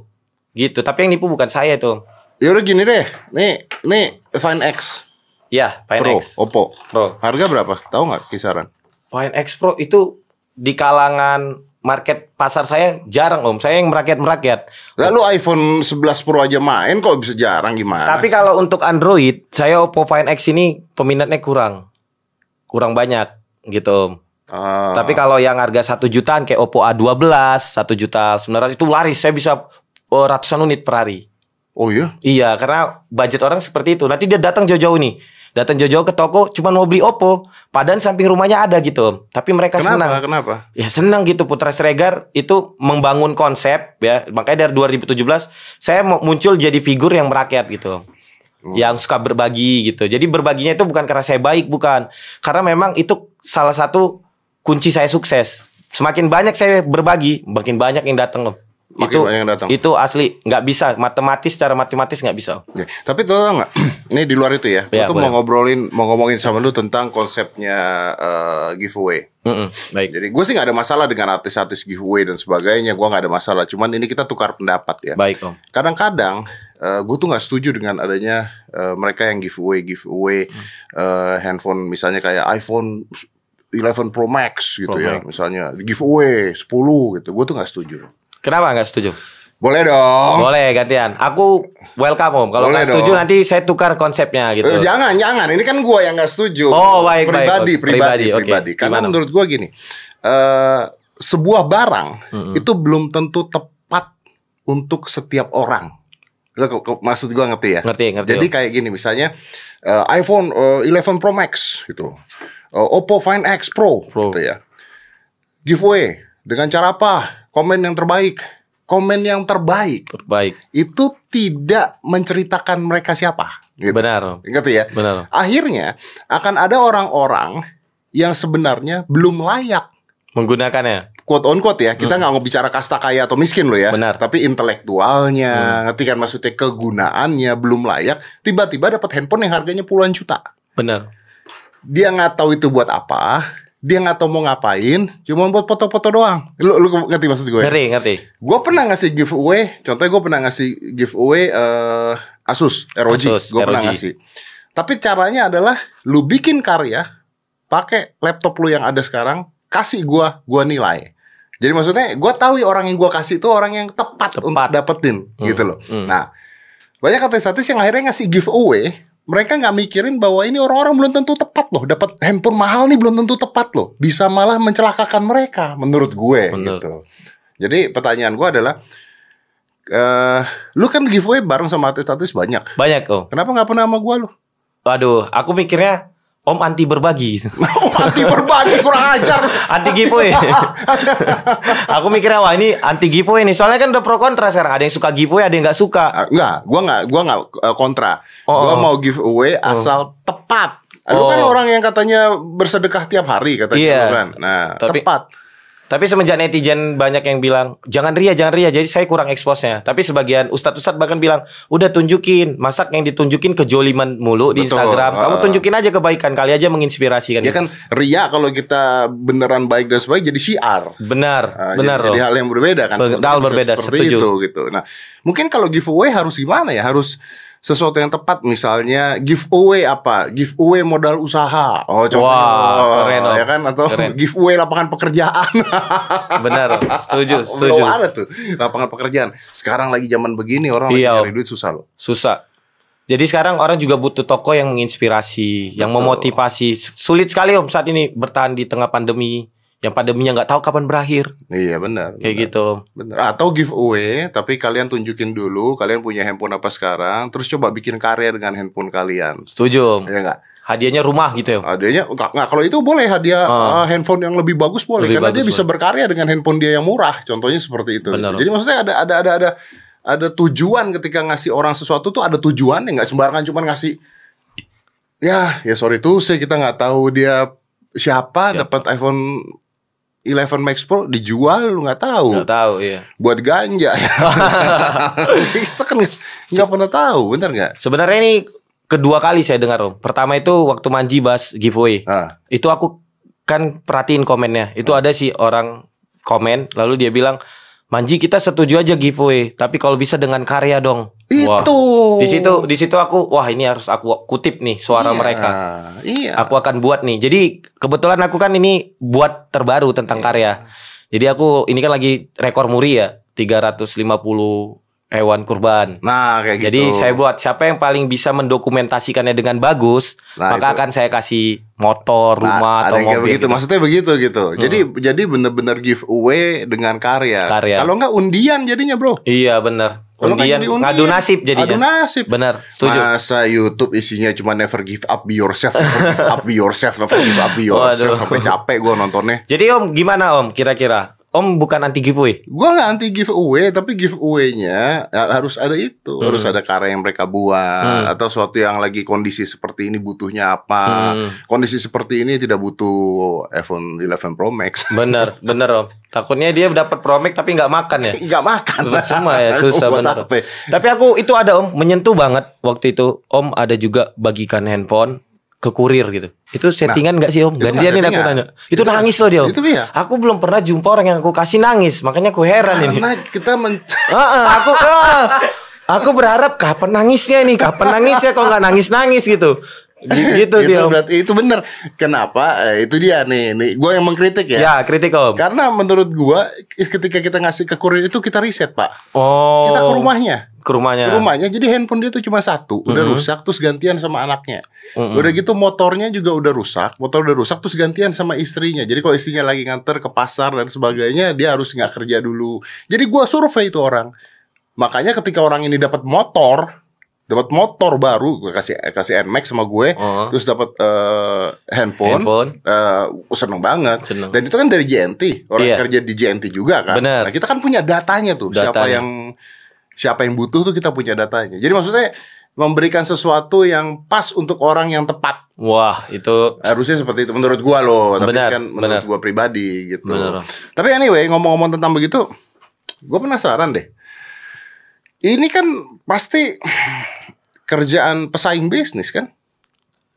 Speaker 2: Gitu. Tapi yang nipu bukan saya tuh.
Speaker 1: Ya udah gini deh. Nih, nih Find X
Speaker 2: Ya,
Speaker 1: Pro,
Speaker 2: Finex
Speaker 1: Oppo.
Speaker 2: Pro.
Speaker 1: Harga berapa? Tahu nggak kisaran?
Speaker 2: Fine X Pro itu di kalangan market pasar saya jarang om. Saya yang merakyat merakyat.
Speaker 1: Lalu iPhone 11 Pro aja main kok bisa jarang gimana?
Speaker 2: Tapi kalau untuk Android, saya Oppo Find X ini peminatnya kurang, kurang banyak gitu om.
Speaker 1: Ah,
Speaker 2: Tapi kalau yang harga satu jutaan kayak Oppo A12 satu juta sebenarnya itu laris. Saya bisa oh, ratusan unit per hari.
Speaker 1: oh iya.
Speaker 2: Iya, karena budget orang seperti itu. Nanti dia datang jauh-jauh nih. Datang jauh-jauh ke toko cuma mau beli Oppo, padahal samping rumahnya ada gitu. Tapi mereka senang.
Speaker 1: Kenapa? Kenapa?
Speaker 2: Ya senang gitu Putra Siregar itu membangun konsep ya. Makanya dari 2017 saya muncul jadi figur yang merakyat gitu. Yang suka berbagi gitu. Jadi berbaginya itu bukan karena saya baik, bukan. Karena memang itu salah satu kunci saya sukses. Semakin banyak saya berbagi, makin banyak yang datang Om.
Speaker 1: Makin
Speaker 2: itu
Speaker 1: banyak yang datang.
Speaker 2: itu asli nggak bisa matematis secara matematis nggak bisa.
Speaker 1: Ya, tapi tau nggak? Ini di luar itu ya.
Speaker 2: Ya,
Speaker 1: tuh
Speaker 2: boleh.
Speaker 1: mau ngobrolin, mau ngomongin sama lu tentang konsepnya eh, giveaway.
Speaker 2: Mm-mm, baik.
Speaker 1: Jadi gue sih nggak ada masalah dengan artis-artis giveaway dan sebagainya. Gue nggak ada masalah. Cuman ini kita tukar pendapat ya.
Speaker 2: Baik Om.
Speaker 1: Kadang-kadang gue tuh nggak setuju dengan adanya eh, mereka yang giveaway giveaway
Speaker 2: Hmm.
Speaker 1: eh, handphone misalnya kayak iPhone 11 Pro Max gitu
Speaker 2: Pro
Speaker 1: ya.
Speaker 2: Max.
Speaker 1: Misalnya giveaway 10 gitu. Gue tuh nggak setuju.
Speaker 2: Kenapa nggak setuju?
Speaker 1: Boleh dong.
Speaker 2: Boleh gantian. Aku welcome Om. Kalau nggak setuju
Speaker 1: dong.
Speaker 2: nanti saya tukar konsepnya gitu.
Speaker 1: Eh, jangan, jangan. Ini kan gua yang nggak setuju.
Speaker 2: Oh, baik, baik.
Speaker 1: pribadi,
Speaker 2: Oke,
Speaker 1: pribadi,
Speaker 2: pribadi, oke.
Speaker 1: pribadi. Karena
Speaker 2: Gimana?
Speaker 1: menurut gua gini, eh sebuah barang itu belum tentu tepat untuk setiap orang. Lo maksud gua ngerti ya?
Speaker 2: Ngerti, ngerti,
Speaker 1: Jadi
Speaker 2: Om.
Speaker 1: kayak gini, misalnya eh, iPhone eh, 11 Pro Max gitu, Eh, Oppo Find X Pro,
Speaker 2: Pro.
Speaker 1: gitu ya. Giveaway dengan cara apa? Komen yang terbaik. Komen yang terbaik
Speaker 2: Baik.
Speaker 1: itu tidak menceritakan mereka siapa. Gitu.
Speaker 2: Benar.
Speaker 1: Ngerti ya?
Speaker 2: Benar.
Speaker 1: Akhirnya akan ada orang-orang yang sebenarnya belum layak
Speaker 2: Menggunakannya.
Speaker 1: quote on quote ya. Kita nggak mau bicara kasta kaya atau miskin loh ya.
Speaker 2: Hmm. Benar. Hmm.
Speaker 1: Tapi intelektualnya, ngerti kan maksudnya kegunaannya belum layak. Tiba-tiba dapat handphone yang harganya puluhan juta.
Speaker 2: Benar.
Speaker 1: dia nggak tahu itu buat apa, dia nggak tahu mau ngapain, cuma buat foto-foto doang. Lu, lu ngerti maksud gue?
Speaker 2: Ngeri, ngerti.
Speaker 1: Gue pernah ngasih giveaway, contohnya gue pernah ngasih giveaway eh, Asus ROG,
Speaker 2: Asus,
Speaker 1: gue pernah ngasih. Tapi caranya adalah lu bikin karya, pakai laptop lu yang ada sekarang, kasih gua, gua nilai. Jadi maksudnya gue tahu orang yang gua kasih itu orang yang tepat,
Speaker 2: Tepat.
Speaker 1: untuk dapetin gitu loh.
Speaker 2: hmm.
Speaker 1: Nah, banyak artis-artis yang akhirnya ngasih giveaway, mereka nggak mikirin bahwa ini orang-orang belum tentu tepat loh, dapat handphone mahal nih belum tentu tepat loh, bisa malah mencelakakan mereka menurut gue
Speaker 2: Bener.
Speaker 1: gitu. Jadi pertanyaan gue adalah, eh, lu kan giveaway bareng sama artis-artis banyak,
Speaker 2: Banyak om.
Speaker 1: kenapa nggak pernah sama gue lu?
Speaker 2: Waduh, aku mikirnya om anti berbagi.
Speaker 1: Mati berbagi kurang ajar.
Speaker 2: anti giveaway. aku mikirnya wah ini anti giveaway nih. Soalnya kan udah pro kontra sekarang. Ada yang suka giveaway, ada yang nggak suka.
Speaker 1: Ah, Enggak, gua nggak gua nggak eh, kontra.
Speaker 2: Oh,
Speaker 1: gua
Speaker 2: oh.
Speaker 1: mau giveaway asal tepat. Lu kan
Speaker 2: Oh.
Speaker 1: orang yang katanya bersedekah tiap hari katanya
Speaker 2: Iya.
Speaker 1: lu kan. Nah,
Speaker 2: Tapi-
Speaker 1: tepat.
Speaker 2: Tapi semenjak netizen banyak yang bilang jangan ria, jangan ria. Jadi saya kurang expose-nya. Tapi sebagian ustadz-ustadz bahkan bilang udah tunjukin. Masak yang ditunjukin kejoliman mulu di
Speaker 1: Betul.
Speaker 2: Instagram. Kamu tunjukin aja kebaikan kali aja menginspirasi kan.
Speaker 1: Ya kan ria kalau kita beneran baik dan sebagainya jadi syiar.
Speaker 2: Benar,
Speaker 1: Ah,
Speaker 2: benar
Speaker 1: jadi, jadi hal yang berbeda kan.
Speaker 2: Hal berbeda,
Speaker 1: seperti
Speaker 2: setuju.
Speaker 1: itu gitu. Nah, mungkin kalau giveaway harus gimana ya? Harus sesuatu yang tepat misalnya giveaway apa? Giveaway modal usaha. Oh, contohnya
Speaker 2: Wah,
Speaker 1: oh,
Speaker 2: keren,
Speaker 1: ya kan atau
Speaker 2: Keren.
Speaker 1: giveaway lapangan pekerjaan.
Speaker 2: Benar, setuju, setuju.
Speaker 1: Belum ada tuh lapangan pekerjaan. Sekarang lagi zaman begini orang
Speaker 2: Iya,
Speaker 1: lagi nyari duit susah loh.
Speaker 2: Susah. Jadi sekarang orang juga butuh toko yang menginspirasi, yang
Speaker 1: Betul.
Speaker 2: memotivasi. Sulit sekali om saat ini bertahan di tengah pandemi. Yang pandeminya nggak tahu kapan berakhir.
Speaker 1: Iya benar.
Speaker 2: Kayak
Speaker 1: benar.
Speaker 2: gitu. Om.
Speaker 1: Bener. Atau giveaway, tapi kalian tunjukin dulu kalian punya handphone apa sekarang, terus coba bikin karya dengan handphone kalian.
Speaker 2: Setuju om.
Speaker 1: Ya enggak?
Speaker 2: Hadiahnya rumah gitu ya. Om.
Speaker 1: Adanya enggak, enggak kalau itu boleh hadiah
Speaker 2: Ah.
Speaker 1: uh, handphone yang lebih bagus boleh
Speaker 2: Lebih
Speaker 1: karena
Speaker 2: bagus
Speaker 1: dia bisa
Speaker 2: boleh.
Speaker 1: berkarya dengan handphone dia yang murah. Contohnya seperti itu.
Speaker 2: Bener.
Speaker 1: Jadi maksudnya ada ada ada ada ada tujuan ketika ngasih orang sesuatu tuh ada tujuan ya nggak sembarangan cuma ngasih ya ya sorry tuh saya kita nggak tahu dia siapa,
Speaker 2: Siapa.
Speaker 1: dapat iPhone 11 Max Pro dijual lu nggak tahu
Speaker 2: Nggak tahu iya.
Speaker 1: buat ganja kita kan nggak pernah tahu bener nggak
Speaker 2: Sebenarnya ini kedua kali saya dengar om. Pertama itu waktu Manji bahas giveaway.
Speaker 1: ah
Speaker 2: Itu aku kan perhatiin komennya. Itu ada sih orang komen lalu dia bilang Manji kita setuju aja giveaway, tapi kalau bisa dengan karya dong.
Speaker 1: Itu
Speaker 2: Di situ di situ aku wah ini harus aku kutip nih suara
Speaker 1: Iya,
Speaker 2: mereka.
Speaker 1: iya
Speaker 2: Aku akan buat nih. Jadi kebetulan aku kan ini buat terbaru tentang karya. Jadi aku ini kan lagi rekor muri ya 350 hewan kurban.
Speaker 1: nah kayak gitu
Speaker 2: Jadi saya buat siapa yang paling bisa mendokumentasikannya dengan bagus,
Speaker 1: Nah,
Speaker 2: maka
Speaker 1: itu.
Speaker 2: akan saya kasih motor,
Speaker 1: Nah,
Speaker 2: rumah
Speaker 1: ada
Speaker 2: atau
Speaker 1: kayak
Speaker 2: mobil.
Speaker 1: begitu,
Speaker 2: gitu.
Speaker 1: maksudnya begitu gitu. Jadi jadi bener-bener giveaway dengan karya.
Speaker 2: Karya.
Speaker 1: Kalau enggak undian jadinya, Bro.
Speaker 2: Iya benar.
Speaker 1: Kalau nggak
Speaker 2: Undian,
Speaker 1: jadi undian,
Speaker 2: ngadu nasib jadinya.
Speaker 1: Adu nasib.
Speaker 2: Benar, setuju.
Speaker 1: Masa YouTube isinya cuma never give up be yourself, never give up be yourself, never give up be yourself. Sampai capek gua nontonnya.
Speaker 2: Jadi Om gimana Om kira-kira? Om bukan anti giveaway.
Speaker 1: Gua nggak anti giveaway, tapi giveaway-nya ya, harus ada itu, harus ada karya yang mereka buat
Speaker 2: Hmm.
Speaker 1: atau suatu yang lagi kondisi seperti ini butuhnya apa.
Speaker 2: Hmm.
Speaker 1: Kondisi seperti ini tidak butuh iPhone 11 Pro Max.
Speaker 2: Bener, bener Om. Takutnya dia dapat promek tapi nggak makan ya.
Speaker 1: Nggak makan.
Speaker 2: Cuma ya susah
Speaker 1: Buat
Speaker 2: bener.
Speaker 1: apa?
Speaker 2: Tapi aku itu ada Om menyentuh banget waktu itu. Om ada juga bagikan handphone ke kurir gitu. Itu settingan nggak sih Om?
Speaker 1: itu
Speaker 2: Gantian ini aku nanya. Itu nangis loh dia Om.
Speaker 1: Itu iya.
Speaker 2: Aku belum pernah jumpa orang yang aku kasih nangis. Makanya aku heran ini.
Speaker 1: Karena kita men
Speaker 2: Heeh, aku ah, aku berharap kapan nangisnya nih, kapan nangisnya kok nggak nangis nangis gitu, gitu sih
Speaker 1: itu
Speaker 2: om.
Speaker 1: berarti itu benar. Kenapa? Eh, itu dia nih. Nih, gue yang mengkritik ya.
Speaker 2: Ya kritik om.
Speaker 1: Karena menurut gua ketika kita ngasih ke kurir itu kita riset, Pak.
Speaker 2: Oh.
Speaker 1: Kita ke rumahnya.
Speaker 2: Ke rumahnya.
Speaker 1: Ke rumahnya. Jadi handphone dia tuh cuma satu, udah
Speaker 2: Mhm.
Speaker 1: rusak terus gantian sama anaknya.
Speaker 2: Mm-mm.
Speaker 1: Udah gitu motornya juga udah rusak, motor udah rusak terus gantian sama istrinya. Jadi kalau istrinya lagi nganter ke pasar dan sebagainya, dia harus nggak kerja dulu. Jadi gua survei itu orang. Makanya ketika orang ini dapat motor, dapat motor baru, gue kasih kasih Nmax sama gue,
Speaker 2: Oh.
Speaker 1: terus dapat eh, handphone,
Speaker 2: Handphone.
Speaker 1: eh, seneng banget.
Speaker 2: Seneng.
Speaker 1: Dan itu kan dari JNT, orang
Speaker 2: Iya.
Speaker 1: kerja di JNT juga kan.
Speaker 2: Bener.
Speaker 1: Nah, kita kan punya datanya tuh, siapa
Speaker 2: Datanya.
Speaker 1: yang siapa yang butuh tuh kita punya datanya. Jadi maksudnya memberikan sesuatu yang pas untuk orang yang tepat.
Speaker 2: Wah itu
Speaker 1: Harusnya seperti itu menurut gua loh, tapi
Speaker 2: Benar,
Speaker 1: kan menurut
Speaker 2: benar.
Speaker 1: gua pribadi gitu.
Speaker 2: Benar.
Speaker 1: Tapi anyway, ngomong-ngomong tentang begitu, gua penasaran deh. Ini kan pasti kerjaan pesaing bisnis kan?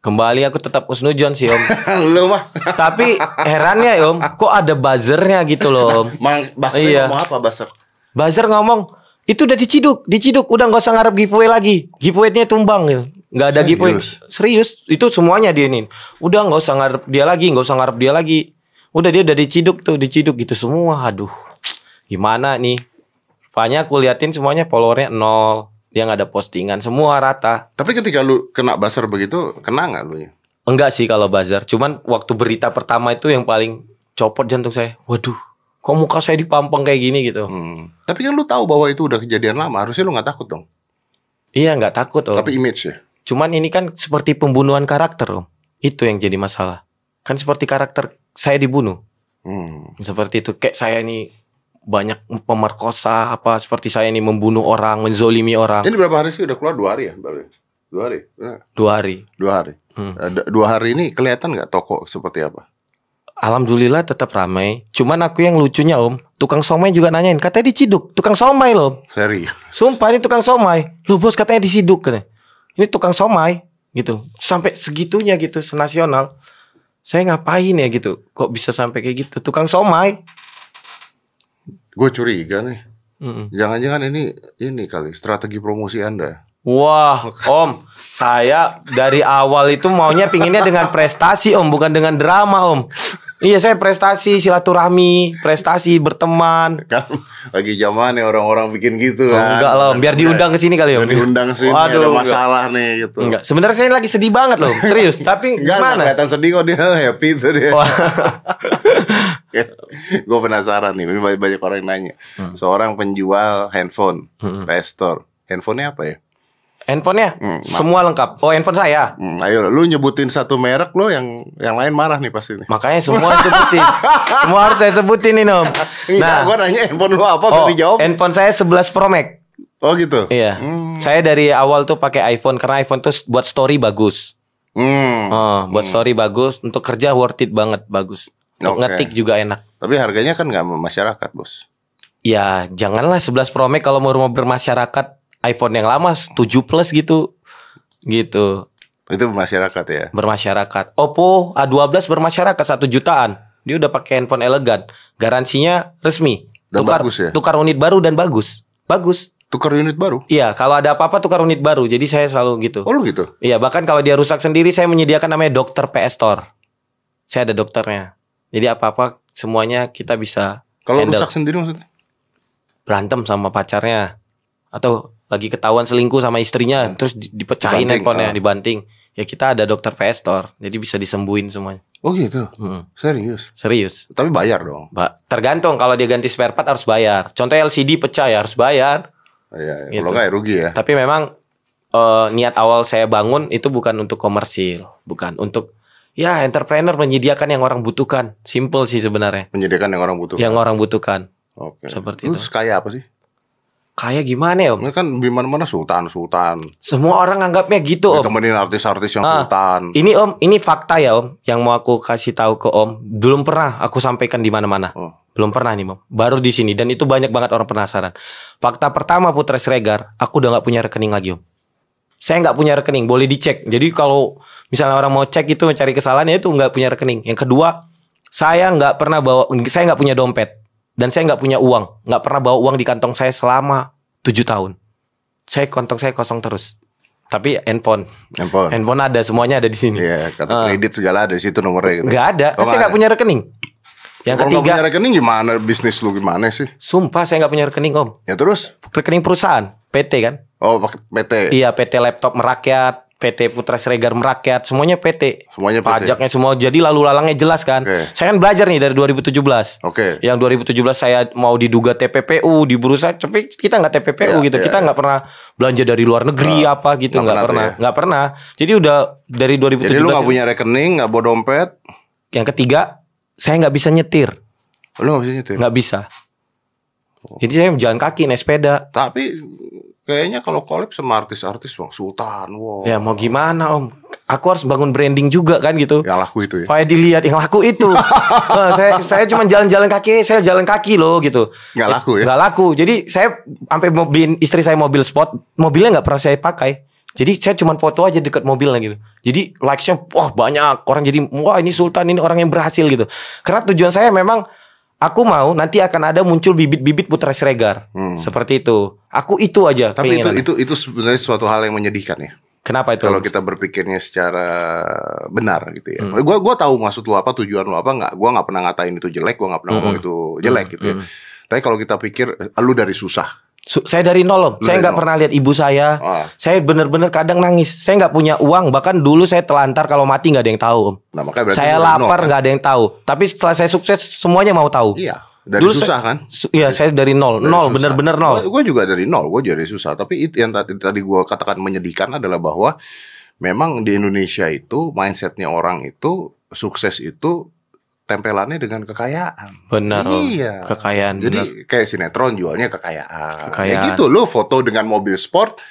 Speaker 2: Kembali aku tetap usnujon sih om.
Speaker 1: Lu mah.
Speaker 2: Tapi herannya ya om, kok ada buzzernya gitu loh om.
Speaker 1: Mang Baser
Speaker 2: Iya.
Speaker 1: ngomong apa Baser?
Speaker 2: Buzzer ngomong itu udah diciduk, diciduk, udah nggak usah ngarep giveaway lagi, giveaway-nya tumbang gitu. Nggak ada
Speaker 1: Serius?
Speaker 2: giveaway. Serius, itu semuanya dia ini. Udah nggak usah ngarep dia lagi, nggak usah ngarep dia lagi. Udah dia udah diciduk tuh, diciduk gitu semua. Aduh, gimana nih? Rupanya aku liatin semuanya followernya nol. Dia nggak ada postingan, semua rata.
Speaker 1: Tapi ketika lu kena Baser begitu, kena nggak lu ya?
Speaker 2: Enggak sih kalau buzzer, cuman waktu berita pertama itu yang paling copot jantung saya. Waduh, kok muka saya dipampang kayak gini gitu.
Speaker 1: Hmm. Tapi kan lu tahu bahwa itu udah kejadian lama, harusnya lu nggak takut dong.
Speaker 2: Iya nggak takut om.
Speaker 1: Tapi image ya.
Speaker 2: Cuman ini kan seperti pembunuhan karakter om. Itu yang jadi masalah. Kan seperti karakter saya dibunuh.
Speaker 1: Hmm.
Speaker 2: Seperti itu. Kayak saya ini banyak pemerkosa apa seperti saya ini membunuh orang, menzolimi orang.
Speaker 1: Ini berapa hari sih udah keluar dua hari ya? baru? Dua hari. Nah,
Speaker 2: Dua hari.
Speaker 1: Dua hari.
Speaker 2: Hmm.
Speaker 1: Ada- Dua hari ini kelihatan nggak toko seperti apa?
Speaker 2: Alhamdulillah tetap ramai. Cuman aku yang lucunya om, tukang somai juga nanyain, katanya diciduk, tukang somai loh.
Speaker 1: Seri.
Speaker 2: Sumpah ini tukang somai. Lu bos katanya disiduk katanya. Ini tukang somai gitu. Sampai segitunya gitu senasional. Saya ngapain ya gitu? Kok bisa sampai kayak gitu? Tukang somai.
Speaker 1: Gue curiga nih. Jangan-jangan ini ini kali strategi promosi Anda.
Speaker 2: Wah, Om, saya dari awal itu maunya pinginnya dengan prestasi, Om, bukan dengan drama, Om. Iya, saya prestasi, silaturahmi, prestasi, berteman.
Speaker 1: Kan lagi zamannya orang-orang bikin gitu
Speaker 2: Oh,
Speaker 1: kan.
Speaker 2: enggak lah, Om. biar diundang ke sini kali, Om.
Speaker 1: Biar diundang sini
Speaker 2: Waduh,
Speaker 1: ada
Speaker 2: enggak.
Speaker 1: masalah nih gitu.
Speaker 2: Enggak, sebenarnya saya lagi sedih banget loh, serius. Tapi
Speaker 1: Enggak, enggak
Speaker 2: gimana?
Speaker 1: kelihatan sedih kok dia happy tuh dia. Gue penasaran nih, banyak, banyak orang yang nanya.
Speaker 2: Hmm.
Speaker 1: Seorang penjual handphone,
Speaker 2: Mm-mm.
Speaker 1: PS Store. Handphonenya apa ya?
Speaker 2: Handphonenya
Speaker 1: Hmm,
Speaker 2: semua lengkap. Oh, handphone saya.
Speaker 1: Hmm, ayo lu nyebutin satu merek lo yang yang lain marah nih pasti nih.
Speaker 2: Makanya semua sebutin. semua harus saya sebutin ini, Om.
Speaker 1: Enggak,
Speaker 2: Nah,
Speaker 1: gua nanya handphone lu apa
Speaker 2: oh,
Speaker 1: dijawab.
Speaker 2: handphone saya 11 Pro Max.
Speaker 1: Oh gitu.
Speaker 2: Iya.
Speaker 1: Hmm.
Speaker 2: Saya dari awal tuh pakai iPhone karena iPhone tuh buat story bagus.
Speaker 1: Hmm.
Speaker 2: Oh, buat story bagus, untuk kerja worth it banget, bagus. Untuk
Speaker 1: Oke.
Speaker 2: ngetik juga enak.
Speaker 1: Tapi harganya kan nggak masyarakat, Bos.
Speaker 2: Ya, janganlah 11 Pro Max kalau mau mau bermasyarakat iPhone yang lama 7 Plus gitu. Gitu,
Speaker 1: Itu masyarakat ya.
Speaker 2: bermasyarakat. Oppo A12 bermasyarakat 1 jutaan. Dia udah pakai handphone elegan. Garansinya resmi.
Speaker 1: Dan
Speaker 2: tukar
Speaker 1: bagus ya?
Speaker 2: tukar unit baru dan bagus. Bagus.
Speaker 1: Tukar unit baru.
Speaker 2: Iya, kalau ada apa-apa tukar unit baru. Jadi saya selalu gitu.
Speaker 1: Oh lu gitu.
Speaker 2: Iya, bahkan kalau dia rusak sendiri saya menyediakan namanya dokter PS Store. Saya ada dokternya. Jadi apa-apa semuanya kita bisa
Speaker 1: Kalau rusak sendiri maksudnya?
Speaker 2: berantem sama pacarnya atau lagi ketahuan selingkuh sama istrinya terus di- dipecahin
Speaker 1: Dibanting,
Speaker 2: handphonenya
Speaker 1: ah.
Speaker 2: dibanting. Ya kita ada dokter PS Store. Jadi bisa disembuhin semuanya.
Speaker 1: Oh gitu.
Speaker 2: Hmm,
Speaker 1: Serius.
Speaker 2: serius.
Speaker 1: Tapi bayar dong.
Speaker 2: Mbak, tergantung kalau dia ganti spare part harus bayar. Contohnya LCD pecah ya harus bayar.
Speaker 1: Iya, iya.
Speaker 2: Gitu.
Speaker 1: Kalau nggak ya rugi ya.
Speaker 2: Tapi memang eh, niat awal saya bangun itu bukan untuk komersil, bukan untuk ya entrepreneur menyediakan yang orang butuhkan. Simple sih sebenarnya.
Speaker 1: Menyediakan yang orang butuh.
Speaker 2: Yang orang butuhkan.
Speaker 1: Oke.
Speaker 2: seperti
Speaker 1: Lu
Speaker 2: itu.
Speaker 1: kaya apa sih?
Speaker 2: Kayak gimana ya, Om?
Speaker 1: Ini kan di mana-mana sultan, sultan.
Speaker 2: Semua orang anggapnya gitu, Om.
Speaker 1: Ditemenin artis-artis yang
Speaker 2: Ah,
Speaker 1: sultan.
Speaker 2: Ini Om, ini fakta ya Om, yang mau aku kasih tahu ke Om. Belum pernah aku sampaikan di mana-mana.
Speaker 1: Oh.
Speaker 2: Belum pernah nih, Om. Baru di sini dan itu banyak banget orang penasaran. Fakta pertama Putra Sregar, aku udah nggak punya rekening lagi, Om. Saya nggak punya rekening, boleh dicek. Jadi kalau misalnya orang mau cek itu mencari kesalahan ya itu nggak punya rekening. Yang kedua, saya nggak pernah bawa, saya nggak punya dompet dan saya nggak punya uang, nggak pernah bawa uang di kantong saya selama tujuh tahun. Saya kantong saya kosong terus. Tapi handphone,
Speaker 1: Handphone.
Speaker 2: handphone ada semuanya ada di sini.
Speaker 1: Iya, kartu
Speaker 2: Ah.
Speaker 1: kredit segala ada di situ nomornya gitu.
Speaker 2: Nggak ada, kan saya
Speaker 1: nggak
Speaker 2: punya rekening. Yang
Speaker 1: Kalau nggak
Speaker 2: ketiga,
Speaker 1: punya rekening gimana bisnis lu gimana sih?
Speaker 2: sumpah saya nggak punya rekening om.
Speaker 1: Ya terus?
Speaker 2: Rekening perusahaan, PT kan?
Speaker 1: Oh, pakai PT.
Speaker 2: Iya, PT laptop merakyat, PT Putra Siregar merakyat, semuanya PT.
Speaker 1: Semuanya PT.
Speaker 2: Pajaknya semua jadi lalu lalangnya jelas kan.
Speaker 1: Oke.
Speaker 2: Saya kan belajar nih dari 2017.
Speaker 1: Oke.
Speaker 2: Yang 2017 saya mau diduga TPPU di bursa, tapi kita nggak TPPU
Speaker 1: Iya,
Speaker 2: gitu.
Speaker 1: iya,
Speaker 2: kita
Speaker 1: iya.
Speaker 2: nggak pernah belanja dari luar negeri
Speaker 1: Ah,
Speaker 2: apa gitu,
Speaker 1: nggak
Speaker 2: nggak
Speaker 1: pernah
Speaker 2: pernah,
Speaker 1: tuh ya?
Speaker 2: nggak pernah. Jadi udah dari 2017.
Speaker 1: Jadi lu nggak
Speaker 2: itu-
Speaker 1: punya rekening, nggak bawa dompet,
Speaker 2: Yang ketiga, saya nggak bisa nyetir,
Speaker 1: lu nggak bisa nyetir.
Speaker 2: nggak bisa. Jadi saya jalan kaki naik sepeda.
Speaker 1: Tapi kayaknya kalau collab sama artis-artis bang Sultan, wow.
Speaker 2: Ya mau gimana om? Aku harus bangun branding juga kan gitu.
Speaker 1: Yang laku itu ya.
Speaker 2: Supaya dilihat yang laku itu. Nah, saya saya cuma jalan-jalan kaki, saya jalan kaki loh gitu.
Speaker 1: Nggak laku ya?
Speaker 2: Nggak laku. Jadi saya sampai mau beliin istri saya mobil sport, mobilnya nggak pernah saya pakai. Jadi saya cuma foto aja dekat mobilnya gitu. Jadi likes-nya wah banyak orang jadi wah ini Sultan ini orang yang berhasil gitu. Karena tujuan saya memang aku mau nanti akan ada muncul bibit-bibit Putra Siregar. Seperti itu. Aku itu aja
Speaker 1: Hmm. Tapi itu itu itu sebenarnya suatu hal yang menyedihkan ya.
Speaker 2: Kenapa itu?
Speaker 1: Kalau kita berpikirnya secara benar gitu
Speaker 2: Hmm.
Speaker 1: ya. Gua gua tahu maksud lu apa, tujuan lu apa nggak. Gua nggak pernah ngatain itu jelek, gua nggak pernah
Speaker 2: Hmm.
Speaker 1: ngomong itu jelek gitu ya. Tapi kalau kita pikir lu dari susah.
Speaker 2: Saya dari nol.
Speaker 1: Lu
Speaker 2: Saya nggak pernah lihat ibu saya.
Speaker 1: Ah.
Speaker 2: Saya bener-bener kadang nangis. Saya nggak punya uang. Bahkan dulu saya telantar kalau mati nggak ada yang tahu.
Speaker 1: Nah, makanya berarti
Speaker 2: Saya lapar
Speaker 1: kan?
Speaker 2: nggak ada yang tahu. Tapi setelah saya sukses semuanya mau tahu.
Speaker 1: Iya, dari
Speaker 2: Dulu
Speaker 1: susah
Speaker 2: saya-
Speaker 1: kan?
Speaker 2: Iya saya dari nol.
Speaker 1: Dari
Speaker 2: nol bener-bener nol.
Speaker 1: Gue juga dari nol, gue dari susah. Tapi itu yang tadi tadi gue katakan menyedihkan adalah bahwa memang di Indonesia itu mindsetnya orang itu sukses itu tempelannya dengan kekayaan.
Speaker 2: Benar.
Speaker 1: Iya.
Speaker 2: Kekayaan.
Speaker 1: Jadi kayak sinetron jualnya kekayaan.
Speaker 2: Kekayaan.
Speaker 1: Ya gitu lo foto dengan mobil sport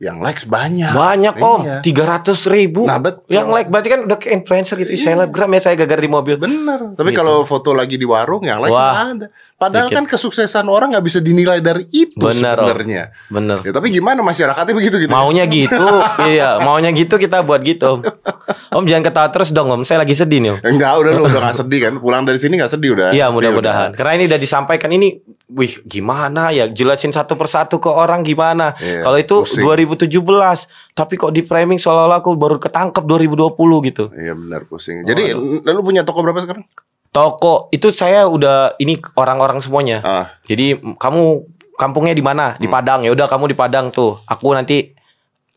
Speaker 1: yang likes banyak.
Speaker 2: Banyak om.
Speaker 1: Iya.
Speaker 2: Tiga ratus ribu.
Speaker 1: Nah, betul.
Speaker 2: Yang like berarti kan udah ke influencer gitu.
Speaker 1: Iya.
Speaker 2: Selebgram ya saya gagal di mobil.
Speaker 1: Bener. Tapi
Speaker 2: Gitu.
Speaker 1: kalau foto lagi di warung yang likes
Speaker 2: Wah.
Speaker 1: ada. Padahal
Speaker 2: Dikit.
Speaker 1: kan kesuksesan orang nggak bisa dinilai dari itu
Speaker 2: Om.
Speaker 1: sebenarnya.
Speaker 2: Bener.
Speaker 1: Ya, tapi gimana masyarakatnya begitu gitu?
Speaker 2: Maunya gitu, iya. Maunya gitu kita buat gitu, om. Om jangan ketawa terus dong, om. Saya lagi sedih nih, om.
Speaker 1: Enggak, udah lu udah gak sedih kan? Pulang dari sini gak sedih udah.
Speaker 2: Iya,
Speaker 1: Sedih
Speaker 2: mudah-mudahan.
Speaker 1: udah.
Speaker 2: Karena ini udah disampaikan ini, wih, gimana ya? Jelasin satu persatu ke orang gimana?
Speaker 1: Iya,
Speaker 2: Kalau itu
Speaker 1: pusing.
Speaker 2: 2017, tapi kok di framing seolah-olah aku baru ketangkep 2020 gitu.
Speaker 1: Iya benar pusing. Jadi lu punya toko berapa sekarang?
Speaker 2: Toko itu saya udah ini orang-orang semuanya.
Speaker 1: Ah,
Speaker 2: Jadi kamu kampungnya di mana? Di Padang. Ya udah kamu di Padang tuh. Aku nanti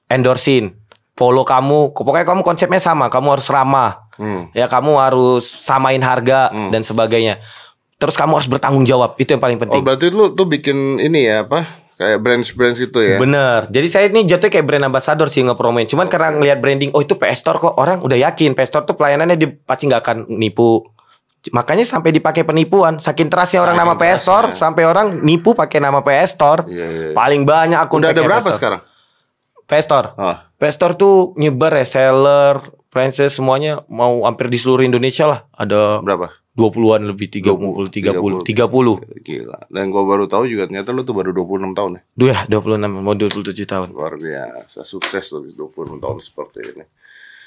Speaker 2: endorsein. Follow kamu. Pokoknya kamu konsepnya sama. Kamu harus ramah.
Speaker 1: hmm.
Speaker 2: Ya kamu harus samain harga
Speaker 1: Hmm.
Speaker 2: dan sebagainya. Terus kamu harus bertanggung jawab. Itu yang paling
Speaker 1: Oh
Speaker 2: penting.
Speaker 1: berarti lu tuh bikin ini ya apa? Kayak brands-brands gitu ya?
Speaker 2: Bener. Jadi saya ini jatuhnya kayak brand ambassador sih ngepromoin. Cuman karena ngelihat branding, oh itu PS Store kok orang udah yakin PS Store tuh pelayanannya dia pasti nggak akan nipu. Makanya sampai dipakai penipuan. Saking trustnya orang
Speaker 1: Saking
Speaker 2: nama PS Store
Speaker 1: trustnya.
Speaker 2: sampai orang nipu pakai nama PS Store.
Speaker 1: Iya, iya.
Speaker 2: Paling banyak akun
Speaker 1: Udah ada berapa sekarang?
Speaker 2: PS Store.
Speaker 1: Oh,
Speaker 2: PS Store tuh nyebar ya seller, franchise semuanya mau hampir di seluruh Indonesia lah. Ada
Speaker 1: berapa?
Speaker 2: 20-an lebih 30 30 30.
Speaker 1: Gila. Dan gua baru tahu juga ternyata lu tuh baru 26 tahun ya.
Speaker 2: Duh ya 26 mau 27 tahun.
Speaker 1: Luar biasa, sukses tuh 26 tahun seperti ini.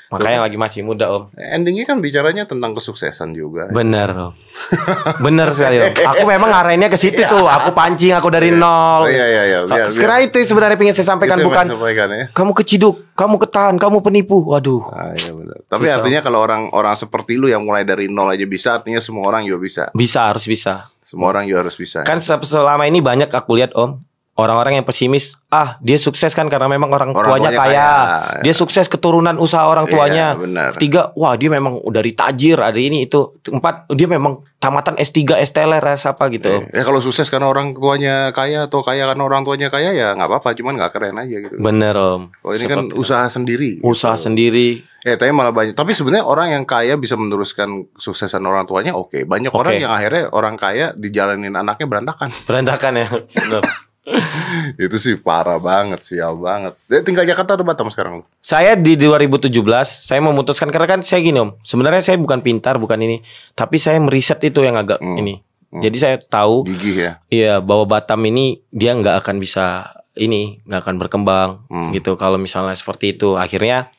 Speaker 2: Makanya lagi masih muda, Om.
Speaker 1: Endingnya kan bicaranya tentang kesuksesan juga.
Speaker 2: Bener Om. Bener sekali Om. Aku memang ngarahinnya ke situ tuh. Aku pancing aku dari nol.
Speaker 1: Oh, iya iya iya. Biar,
Speaker 2: Sekarang itu sebenarnya pengen saya sampaikan
Speaker 1: Itu
Speaker 2: bukan
Speaker 1: sampaikan ya.
Speaker 2: kamu keciduk, kamu ketahan, kamu penipu. Waduh.
Speaker 1: Ah, iya benar. Tapi
Speaker 2: Susah.
Speaker 1: artinya kalau orang orang seperti lu yang mulai dari nol aja bisa, artinya semua orang juga bisa.
Speaker 2: Bisa harus bisa.
Speaker 1: Semua orang juga harus bisa.
Speaker 2: Kan se- selama ini banyak aku lihat Om. Orang-orang yang pesimis, ah dia sukses kan karena memang orang,
Speaker 1: Orang
Speaker 2: tuanya,
Speaker 1: tuanya
Speaker 2: kaya.
Speaker 1: kaya.
Speaker 2: Dia sukses keturunan usaha orang
Speaker 1: Iya,
Speaker 2: tuanya.
Speaker 1: benar.
Speaker 2: Ketiga, wah dia memang udah dari tajir, ada ini itu. Empat, dia memang tamatan S3, STLR apa gitu. Om.
Speaker 1: Ya kalau sukses karena orang tuanya kaya atau kaya karena orang tuanya kaya ya nggak apa-apa, cuman nggak keren aja gitu.
Speaker 2: Bener Om.
Speaker 1: Kalau ini kan
Speaker 2: Seperti-
Speaker 1: usaha sendiri.
Speaker 2: usaha
Speaker 1: gitu.
Speaker 2: sendiri.
Speaker 1: Eh, tapi malah banyak. Tapi sebenarnya orang yang kaya bisa meneruskan kesuksesan orang tuanya, oke. Banyak
Speaker 2: Oke.
Speaker 1: orang yang akhirnya orang kaya dijalanin anaknya berantakan.
Speaker 2: Berantakan ya.
Speaker 1: Itu sih parah banget, sial banget. Dia tinggal Jakarta atau Batam sekarang lu?
Speaker 2: Saya di 2017 saya memutuskan karena kan saya gini Om. Sebenarnya saya bukan pintar bukan ini, tapi saya meriset itu yang agak
Speaker 1: Hmm.
Speaker 2: ini. Jadi saya tahu
Speaker 1: Gigih ya.
Speaker 2: iya bahwa Batam ini dia nggak akan bisa ini nggak akan berkembang
Speaker 1: Hmm.
Speaker 2: gitu kalau misalnya seperti itu. Akhirnya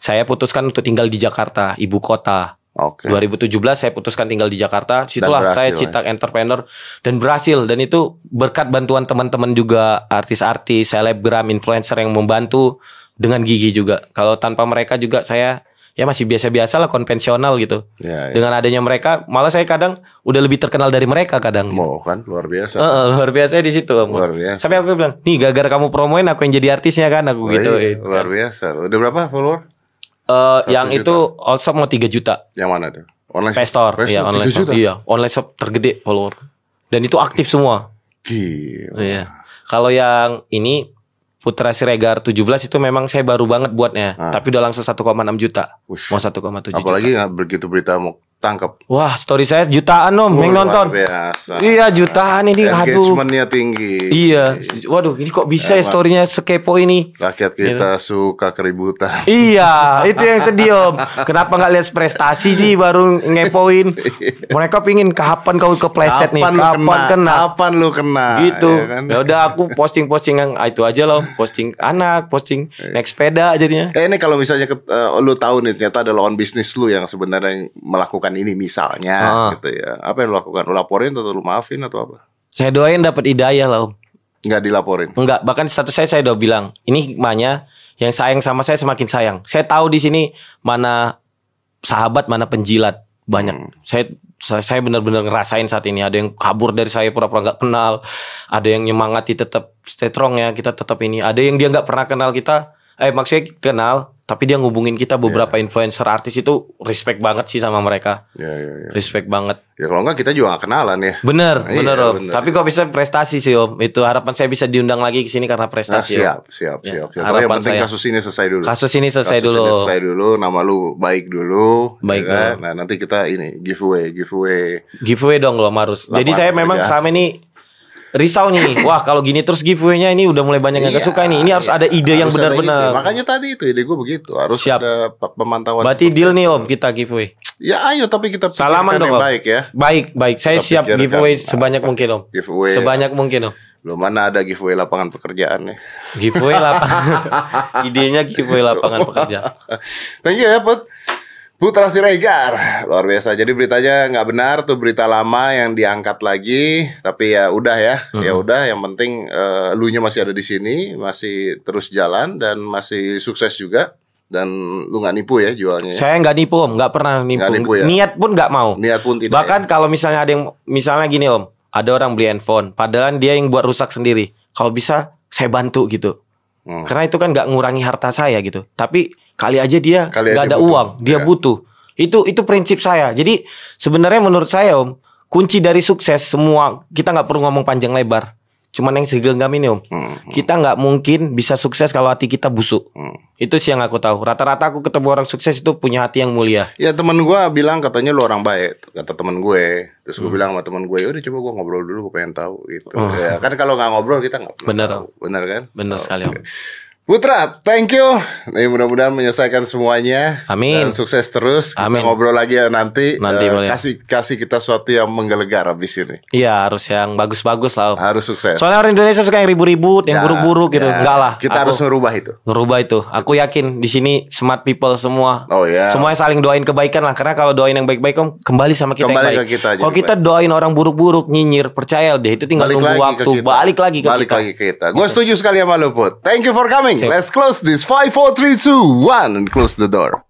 Speaker 2: saya putuskan untuk tinggal di Jakarta, ibu kota.
Speaker 1: Oke.
Speaker 2: 2017 saya putuskan tinggal di Jakarta. Situlah saya
Speaker 1: ya.
Speaker 2: cetak entrepreneur dan berhasil dan itu berkat bantuan teman-teman juga artis-artis, selebgram, influencer yang membantu dengan gigi juga. Kalau tanpa mereka juga saya ya masih biasa-biasa lah konvensional gitu.
Speaker 1: Ya, ya.
Speaker 2: Dengan adanya mereka malah saya kadang udah lebih terkenal dari mereka kadang.
Speaker 1: Mau kan luar biasa.
Speaker 2: Heeh, luar biasa di situ. Om.
Speaker 1: Luar biasa.
Speaker 2: Sampai aku bilang, "Nih gara-gara kamu promoin aku yang jadi artisnya kan aku
Speaker 1: Oh,
Speaker 2: gitu."
Speaker 1: iya, luar biasa. Udah berapa follower? Satu
Speaker 2: yang
Speaker 1: juta.
Speaker 2: itu all-shop mau 3 juta.
Speaker 1: Yang mana tuh? Online
Speaker 2: Pay Store, iya online
Speaker 1: 3
Speaker 2: shop.
Speaker 1: juta?
Speaker 2: Iya, online shop tergede follower. Dan itu aktif semua.
Speaker 1: Gila.
Speaker 2: Iya. Kalau yang ini Putra Siregar 17 itu memang saya baru banget buatnya,
Speaker 1: Ah.
Speaker 2: tapi udah langsung 1,6 juta.
Speaker 1: Wih.
Speaker 2: Mau 1,7 juta.
Speaker 1: Apalagi begitu berita mau tangkap.
Speaker 2: Wah, story saya jutaan om yang
Speaker 1: Luar
Speaker 2: nonton.
Speaker 1: biasa.
Speaker 2: Iya, jutaan ini. Aduh.
Speaker 1: Engagementnya tinggi.
Speaker 2: Iya. Waduh, ini kok bisa ya storynya sekepo ini?
Speaker 1: Rakyat kita suka keributan.
Speaker 2: Iya, itu yang sedih om. Kenapa nggak lihat prestasi sih baru ngepoin? Mereka pingin kapan kau kepleset nih?
Speaker 1: Kapan kena?
Speaker 2: kena?
Speaker 1: Kapan lu kena?
Speaker 2: gitu.
Speaker 1: ya kan?
Speaker 2: Ya udah aku posting-posting yang ah, itu aja loh, posting anak, posting naik sepeda jadinya.
Speaker 1: Eh ini kalau misalnya eh, lu tahu nih ternyata ada lawan bisnis lu yang sebenarnya yang melakukan ini misalnya
Speaker 2: Ah.
Speaker 1: gitu ya. Apa yang lu lakukan? Lu laporin atau lu maafin atau apa?
Speaker 2: Saya doain dapat hidayah lah om.
Speaker 1: Nggak dilaporin.
Speaker 2: Enggak, bahkan status saya saya udah bilang, ini hikmahnya yang sayang sama saya semakin sayang. Saya tahu di sini mana sahabat, mana penjilat. Banyak. Saya saya, saya benar-benar ngerasain saat ini ada yang kabur dari saya pura-pura nggak kenal, ada yang nyemangati tetap stay strong ya, kita tetap ini. Ada yang dia nggak pernah kenal kita, eh maksudnya kenal, tapi dia ngubungin kita beberapa influencer artis itu respect banget sih sama mereka.
Speaker 1: Ya, ya, ya.
Speaker 2: Respect banget.
Speaker 1: Ya kalau enggak kita juga gak kenalan ya.
Speaker 2: Bener,
Speaker 1: Iya,
Speaker 2: bener om.
Speaker 1: bener.
Speaker 2: Tapi kok bisa prestasi sih om. Itu harapan saya bisa diundang lagi ke sini karena
Speaker 1: Nah,
Speaker 2: prestasi. om.
Speaker 1: siap, siap,
Speaker 2: Ya,
Speaker 1: siap, siap. Tapi yang penting
Speaker 2: saya.
Speaker 1: kasus ini selesai dulu.
Speaker 2: Kasus ini selesai
Speaker 1: Kasus
Speaker 2: dulu.
Speaker 1: ini selesai dulu, nama lu baik dulu.
Speaker 2: Baik
Speaker 1: ya kan? Nah nanti kita ini giveaway, giveaway.
Speaker 2: Giveaway dong lo harus. Jadi saya memang
Speaker 1: pekerjaan.
Speaker 2: selama ini risau nih. Wah kalau gini terus giveaway-nya ini udah mulai banyak yang
Speaker 1: Iya,
Speaker 2: gak suka nih. Ini harus
Speaker 1: iya.
Speaker 2: ada ide yang
Speaker 1: Harus
Speaker 2: benar-benar.
Speaker 1: Makanya tadi itu ide gue begitu. Harus
Speaker 2: Siap.
Speaker 1: ada pe- pemantauan.
Speaker 2: Berarti deal nih om kita giveaway.
Speaker 1: Ya ayo tapi kita pikirkan
Speaker 2: Salaman dong
Speaker 1: yang
Speaker 2: om.
Speaker 1: baik ya.
Speaker 2: Baik, baik. Saya
Speaker 1: Kita
Speaker 2: siap giveaway
Speaker 1: apa.
Speaker 2: sebanyak mungkin om.
Speaker 1: Giveaway.
Speaker 2: Sebanyak mungkin om.
Speaker 1: Belum mana ada giveaway lapangan pekerjaan nih.
Speaker 2: Giveaway lapangan. Idenya giveaway lapangan pekerjaan.
Speaker 1: Thank you ya Put. Putra Siregar luar biasa. Jadi beritanya nggak benar tuh berita lama yang diangkat lagi. Tapi ya udah ya, ya udah. Yang penting eh, elunya masih ada di sini, masih terus jalan dan masih sukses juga. Dan lu nggak nipu ya jualnya. ya?
Speaker 2: Saya nggak nipu om, nggak pernah nipu.
Speaker 1: Nggak nipu ya?
Speaker 2: Niat pun nggak mau.
Speaker 1: Niat pun tidak.
Speaker 2: Bahkan kalau misalnya ada yang misalnya gini om, ada orang beli handphone, padahal dia yang buat rusak sendiri. Kalau bisa saya bantu gitu.
Speaker 1: Hmm.
Speaker 2: Karena itu kan nggak ngurangi harta saya gitu. Tapi kali aja dia
Speaker 1: Kali
Speaker 2: nggak
Speaker 1: aja
Speaker 2: ada
Speaker 1: butuh.
Speaker 2: uang, dia
Speaker 1: Iya.
Speaker 2: butuh. Itu itu prinsip saya. Jadi sebenarnya menurut saya om, kunci dari sukses semua kita nggak perlu ngomong panjang lebar. Cuman yang segenggam ini om,
Speaker 1: Hmm.
Speaker 2: kita nggak mungkin bisa sukses kalau hati kita busuk.
Speaker 1: Hmm.
Speaker 2: Itu sih yang aku tahu. Rata-rata aku ketemu orang sukses itu punya hati yang mulia.
Speaker 1: Ya temen gue bilang katanya lu orang baik Kata temen gue Terus gue bilang sama temen gue Udah coba gue ngobrol dulu Gue pengen tahu gitu
Speaker 2: Hmm. Oh.
Speaker 1: ya, Kan kalau nggak ngobrol kita nggak
Speaker 2: Bener,
Speaker 1: tahu. Bener kan
Speaker 2: Bener
Speaker 1: Oh,
Speaker 2: sekali om.
Speaker 1: Putra, thank you. Nih mudah-mudahan menyelesaikan semuanya.
Speaker 2: Amin.
Speaker 1: Dan sukses terus. Kita
Speaker 2: Amin.
Speaker 1: ngobrol lagi ya nanti.
Speaker 2: Nanti boleh.
Speaker 1: kasih kasih kita sesuatu yang menggelegar habis ini.
Speaker 2: Iya harus yang bagus-bagus lah.
Speaker 1: Harus sukses.
Speaker 2: Soalnya orang Indonesia suka yang ribut-ribut, yang
Speaker 1: Ya,
Speaker 2: buruk-buruk gitu.
Speaker 1: ya.
Speaker 2: Enggak lah.
Speaker 1: Kita
Speaker 2: Aku
Speaker 1: harus ngerubah itu.
Speaker 2: ngerubah itu. Aku yakin di sini smart people semua.
Speaker 1: Oh ya.
Speaker 2: Semuanya saling doain kebaikan lah. Karena kalau doain yang baik-baik om kembali sama kita
Speaker 1: Kembali
Speaker 2: yang baik.
Speaker 1: ke kita
Speaker 2: Kalau kita doain orang buruk-buruk nyinyir, percaya deh itu tinggal
Speaker 1: Balik
Speaker 2: tunggu waktu. Balik lagi ke
Speaker 1: Balik
Speaker 2: kita.
Speaker 1: lagi ke kita. Gue setuju sekali sama lu, Put. Thank you for coming.
Speaker 2: Sip.
Speaker 1: Let's close this. 5, 4, 3, 2, 1 and close the door.